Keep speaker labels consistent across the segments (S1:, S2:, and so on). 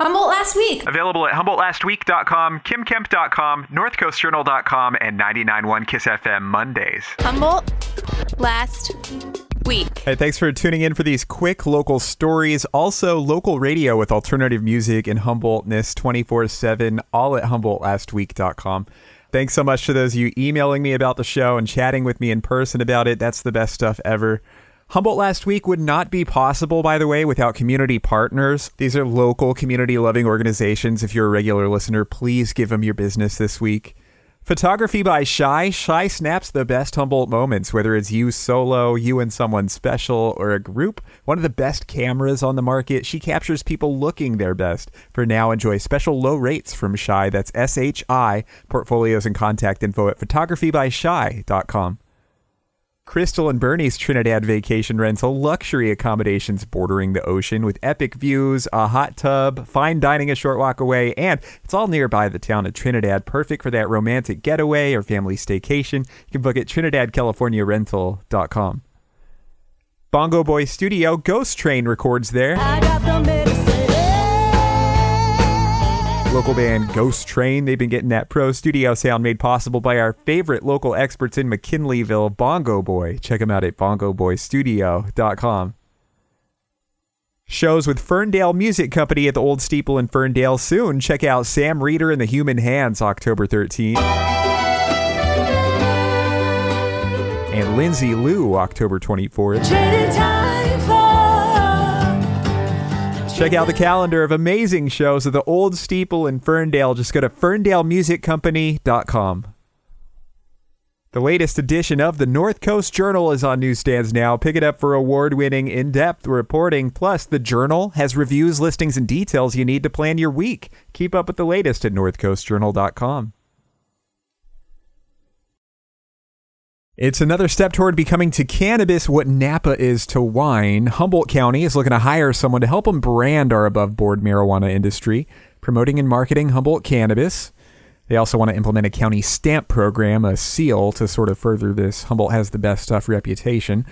S1: Humboldt last week.
S2: Available at HumboldtLastWeek.com, KimKemp.com, NorthCoastJournal.com, and 99.1 Kiss FM Mondays.
S3: Humboldt last week.
S4: Hey, thanks for tuning in for these quick local stories. Also, local radio with alternative music and Humboldtness 24 7, all at HumboldtLastWeek.com. Thanks so much to those of you emailing me about the show and chatting with me in person about it. That's the best stuff ever. Humboldt Last Week would not be possible, by the way, without community partners. These are local community loving organizations. If you're a regular listener, please give them your business this week. Photography by Shy. Shy snaps the best Humboldt moments, whether it's you solo, you and someone special, or a group. One of the best cameras on the market. She captures people looking their best. For now, enjoy special low rates from Shy. That's S H I. Portfolios and contact info at photographybyshy.com. Crystal and Bernie's Trinidad vacation rental, luxury accommodations bordering the ocean with epic views, a hot tub, fine dining a short walk away, and it's all nearby the town of Trinidad, perfect for that romantic getaway or family staycation. You can book at trinidadcaliforniarental.com. Bongo Boy Studio Ghost Train records there. Local band Ghost Train. They've been getting that pro studio sound made possible by our favorite local experts in McKinleyville, Bongo Boy. Check them out at bongoboystudio.com. Shows with Ferndale Music Company at the Old Steeple in Ferndale soon. Check out Sam Reider and the Human Hands October 13th. And Lindsay Lou October 24th. Check out the calendar of amazing shows at the Old Steeple in Ferndale. Just go to ferndalemusiccompany.com. The latest edition of the North Coast Journal is on newsstands now. Pick it up for award winning, in depth reporting. Plus, the Journal has reviews, listings, and details you need to plan your week. Keep up with the latest at northcoastjournal.com. It's another step toward becoming to cannabis what Napa is to wine. Humboldt County is looking to hire someone to help them brand our above board marijuana industry, promoting and marketing Humboldt cannabis. They also want to implement a county stamp program, a seal, to sort of further this Humboldt has the best stuff reputation.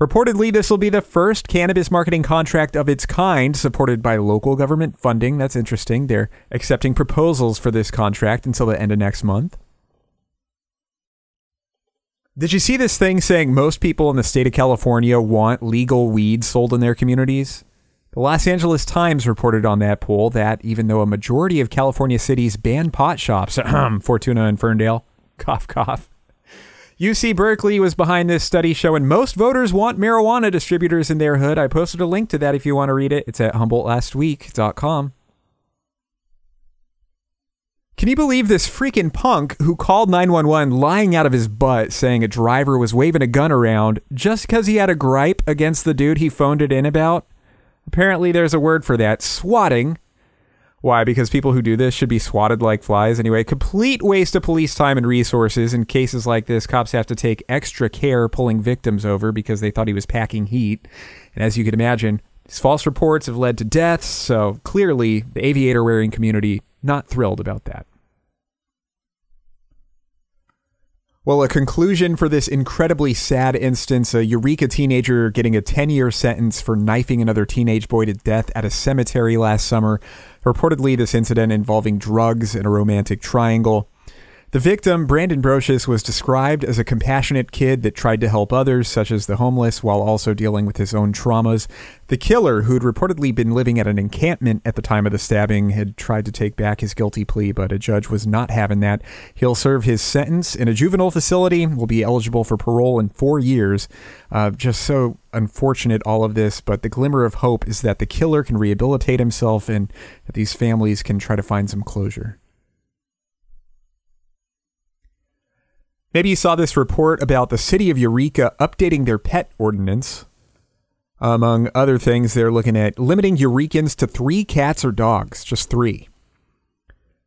S4: Reportedly, this will be the first cannabis marketing contract of its kind supported by local government funding. That's interesting. They're accepting proposals for this contract until the end of next month. Did you see this thing saying most people in the state of California want legal weed sold in their communities? The Los Angeles Times reported on that poll that even though a majority of California cities ban pot shops, Fortuna and Ferndale, cough, cough. UC Berkeley was behind this study showing most voters want marijuana distributors in their hood. I posted a link to that if you want to read it. It's at HumboldtLastWeek.com. Can you believe this freaking punk who called 911 lying out of his butt saying a driver was waving a gun around just because he had a gripe against the dude he phoned it in about? Apparently, there's a word for that swatting. Why? Because people who do this should be swatted like flies. Anyway, complete waste of police time and resources. In cases like this, cops have to take extra care pulling victims over because they thought he was packing heat. And as you can imagine, these false reports have led to deaths, so clearly the aviator wearing community not thrilled about that. Well, a conclusion for this incredibly sad instance a Eureka teenager getting a 10 year sentence for knifing another teenage boy to death at a cemetery last summer. Reportedly, this incident involving drugs and a romantic triangle. The victim, Brandon Brocious, was described as a compassionate kid that tried to help others, such as the homeless, while also dealing with his own traumas. The killer, who'd reportedly been living at an encampment at the time of the stabbing, had tried to take back his guilty plea, but a judge was not having that. He'll serve his sentence in a juvenile facility, will be eligible for parole in four years. Uh, just so unfortunate, all of this, but the glimmer of hope is that the killer can rehabilitate himself and that these families can try to find some closure. Maybe you saw this report about the city of Eureka updating their pet ordinance. Among other things, they're looking at limiting Eurekans to three cats or dogs, just three.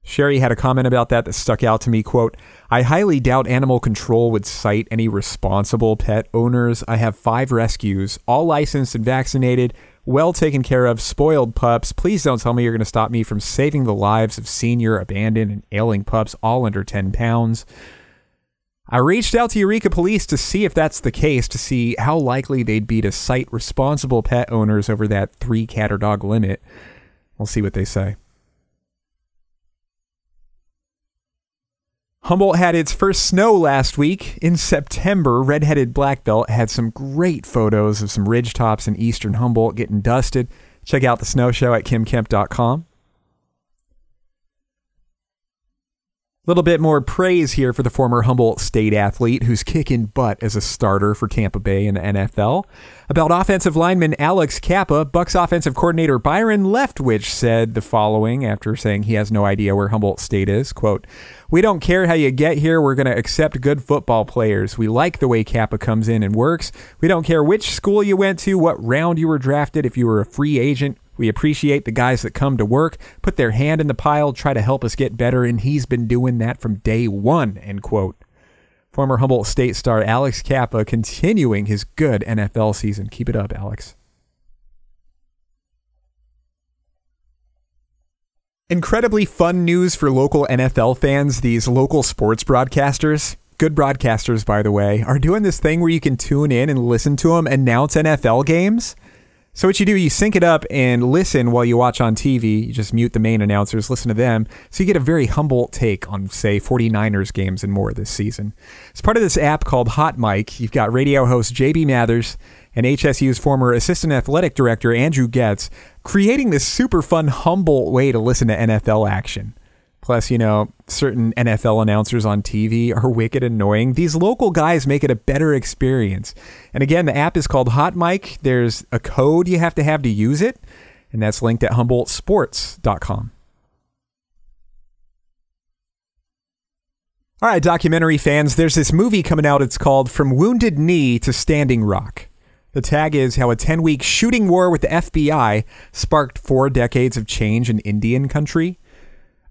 S4: Sherry had a comment about that that stuck out to me. Quote, I highly doubt animal control would cite any responsible pet owners. I have five rescues, all licensed and vaccinated, well taken care of, spoiled pups. Please don't tell me you're going to stop me from saving the lives of senior, abandoned, and ailing pups, all under 10 pounds. I reached out to Eureka Police to see if that's the case, to see how likely they'd be to cite responsible pet owners over that three cat or dog limit. We'll see what they say. Humboldt had its first snow last week in September. Redheaded Black Belt had some great photos of some ridge tops in eastern Humboldt getting dusted. Check out the snow show at kimkemp.com. little bit more praise here for the former Humboldt State athlete who's kicking butt as a starter for Tampa Bay in the NFL. About offensive lineman Alex Cappa, Bucs offensive coordinator Byron Leftwich said the following after saying he has no idea where Humboldt State is. Quote, We don't care how you get here. We're going to accept good football players. We like the way Cappa comes in and works. We don't care which school you went to, what round you were drafted, if you were a free agent. We appreciate the guys that come to work, put their hand in the pile, try to help us get better, and he's been doing that from day one, end quote. Former Humboldt State star Alex Cappa continuing his good NFL season. Keep it up, Alex. Incredibly fun news for local NFL fans. These local sports broadcasters, good broadcasters, by the way, are doing this thing where you can tune in and listen to them announce NFL games. So what you do, you sync it up and listen while you watch on TV. You just mute the main announcers, listen to them. So you get a very humble take on, say, 49ers games and more this season. As part of this app called Hot Mic, you've got radio host JB Mathers and HSU's former assistant athletic director Andrew Getz creating this super fun, humble way to listen to NFL action. Plus, you know, certain NFL announcers on TV are wicked annoying. These local guys make it a better experience. And again, the app is called Hot Mic. There's a code you have to have to use it, and that's linked at humboldtsports.com. All right, documentary fans, there's this movie coming out. It's called From Wounded Knee to Standing Rock. The tag is how a 10 week shooting war with the FBI sparked four decades of change in Indian country.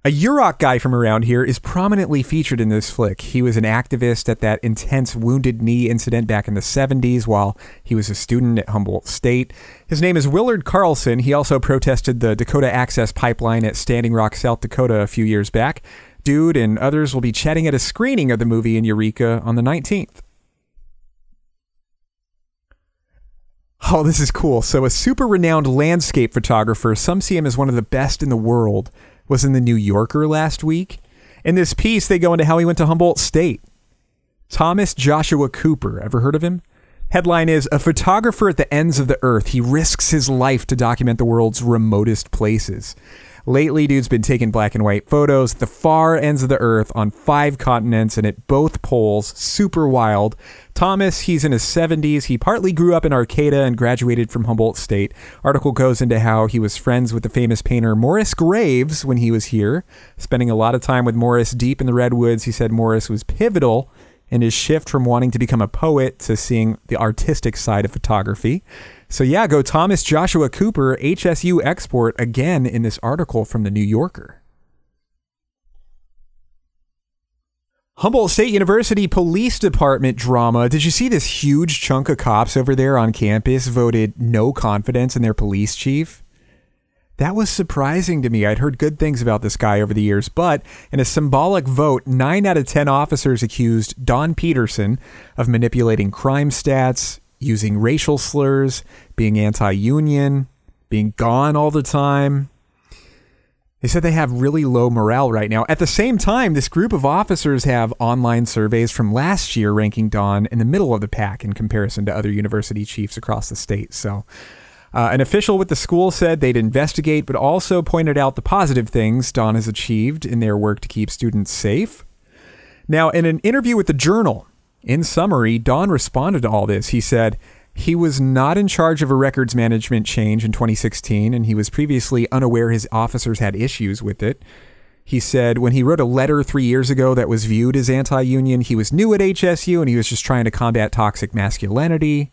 S4: A Yurok guy from around here is prominently featured in this flick. He was an activist at that intense wounded knee incident back in the 70s while he was a student at Humboldt State. His name is Willard Carlson. He also protested the Dakota Access Pipeline at Standing Rock, South Dakota a few years back. Dude and others will be chatting at a screening of the movie in Eureka on the 19th. Oh, this is cool. So, a super renowned landscape photographer, some see him as one of the best in the world was in the New Yorker last week. In this piece, they go into how he went to Humboldt State. Thomas Joshua Cooper, ever heard of him? Headline is A photographer at the ends of the earth. He risks his life to document the world's remotest places. Lately, dude's been taking black and white photos at the far ends of the earth on five continents and at both poles. Super wild. Thomas, he's in his 70s. He partly grew up in Arcata and graduated from Humboldt State. Article goes into how he was friends with the famous painter Morris Graves when he was here. Spending a lot of time with Morris deep in the redwoods, he said Morris was pivotal in his shift from wanting to become a poet to seeing the artistic side of photography. So yeah, go Thomas Joshua Cooper, HSU export again in this article from the New Yorker. Humboldt State University Police Department drama. Did you see this huge chunk of cops over there on campus voted no confidence in their police chief? That was surprising to me. I'd heard good things about this guy over the years, but in a symbolic vote, 9 out of 10 officers accused Don Peterson of manipulating crime stats, using racial slurs, being anti union, being gone all the time. They said they have really low morale right now. At the same time, this group of officers have online surveys from last year ranking Don in the middle of the pack in comparison to other university chiefs across the state. So, uh, an official with the school said they'd investigate, but also pointed out the positive things Don has achieved in their work to keep students safe. Now, in an interview with the Journal, in summary, Don responded to all this. He said he was not in charge of a records management change in 2016, and he was previously unaware his officers had issues with it. He said when he wrote a letter three years ago that was viewed as anti union, he was new at HSU and he was just trying to combat toxic masculinity.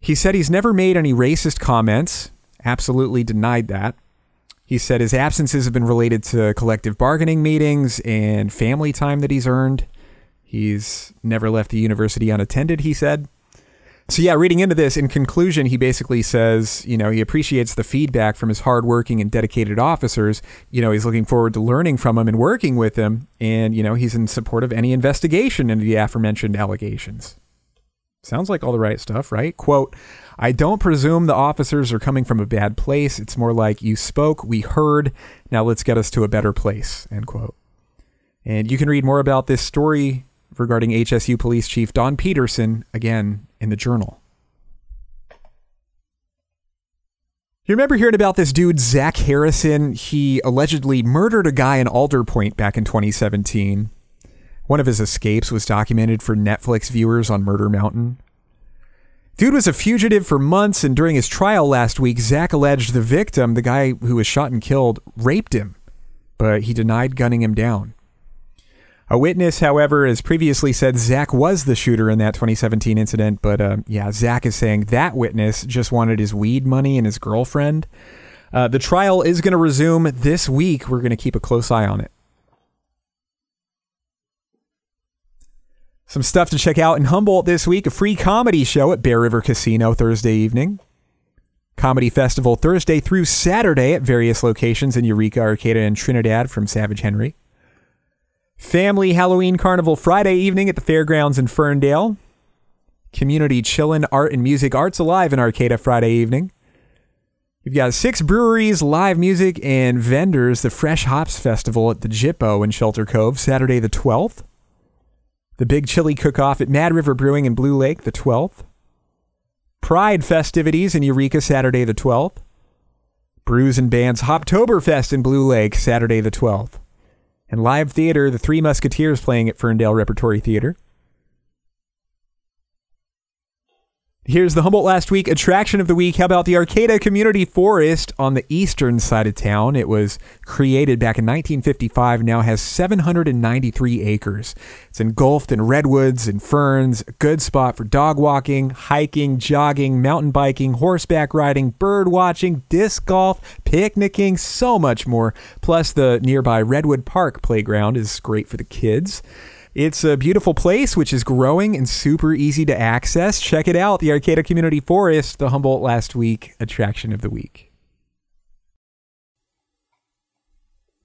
S4: He said he's never made any racist comments, absolutely denied that. He said his absences have been related to collective bargaining meetings and family time that he's earned. He's never left the university unattended, he said. So, yeah, reading into this, in conclusion, he basically says, you know, he appreciates the feedback from his hardworking and dedicated officers. You know, he's looking forward to learning from them and working with them. And, you know, he's in support of any investigation into the aforementioned allegations. Sounds like all the right stuff, right? Quote, I don't presume the officers are coming from a bad place. It's more like you spoke, we heard, now let's get us to a better place, end quote. And you can read more about this story regarding HSU Police Chief Don Peterson again in the journal. You remember hearing about this dude, Zach Harrison? He allegedly murdered a guy in Alder Point back in 2017. One of his escapes was documented for Netflix viewers on Murder Mountain. Dude was a fugitive for months, and during his trial last week, Zach alleged the victim, the guy who was shot and killed, raped him, but he denied gunning him down. A witness, however, has previously said Zach was the shooter in that 2017 incident, but uh, yeah, Zach is saying that witness just wanted his weed money and his girlfriend. Uh, the trial is going to resume this week. We're going to keep a close eye on it. Some stuff to check out in Humboldt this week a free comedy show at Bear River Casino Thursday evening. Comedy Festival Thursday through Saturday at various locations in Eureka, Arcata, and Trinidad from Savage Henry. Family Halloween Carnival Friday evening at the fairgrounds in Ferndale. Community Chillin' Art and Music Arts Alive in Arcata Friday evening. You've got six breweries, live music, and vendors. The Fresh Hops Festival at the Gyppo in Shelter Cove, Saturday the 12th. The Big Chili Cook-Off at Mad River Brewing in Blue Lake, the 12th. Pride festivities in Eureka, Saturday the 12th. Brews and Bands Hoptoberfest in Blue Lake, Saturday the 12th. And live theater, The Three Musketeers playing at Ferndale Repertory Theater. Here's the Humboldt Last Week attraction of the week. How about the Arcata Community Forest on the eastern side of town? It was created back in 1955, now has 793 acres. It's engulfed in redwoods and ferns, a good spot for dog walking, hiking, jogging, mountain biking, horseback riding, bird watching, disc golf, picnicking, so much more. Plus, the nearby Redwood Park playground is great for the kids. It's a beautiful place, which is growing and super easy to access. Check it out, the Arcata Community Forest, the Humboldt Last Week attraction of the week.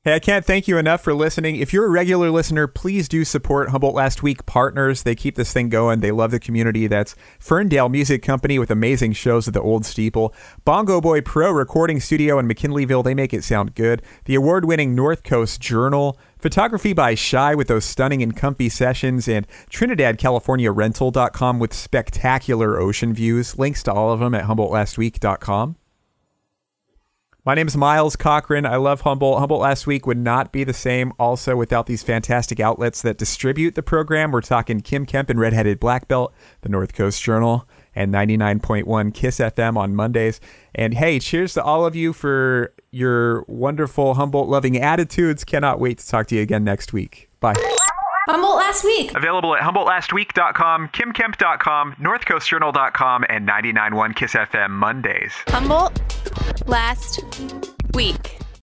S4: Hey, I can't thank you enough for listening. If you're a regular listener, please do support Humboldt Last Week partners. They keep this thing going. They love the community. That's Ferndale Music Company with amazing shows at the Old Steeple. Bongo Boy Pro Recording Studio in McKinleyville. They make it sound good. The award winning North Coast Journal. Photography by Shy with those stunning and comfy sessions. And Trinidad, California Rental.com with spectacular ocean views. Links to all of them at HumboldtLastWeek.com. My name is Miles Cochran. I love Humboldt. Humboldt last week would not be the same also without these fantastic outlets that distribute the program. We're talking Kim Kemp and Redheaded Black Belt, the North Coast Journal, and 99.1 Kiss FM on Mondays. And hey, cheers to all of you for your wonderful Humboldt loving attitudes. Cannot wait to talk to you again next week. Bye.
S3: Humboldt last week.
S2: Available at HumboldtLastWeek.com, KimKemp.com, NorthCoastJournal.com, and 99.1 Kiss FM Mondays.
S3: Humboldt last week.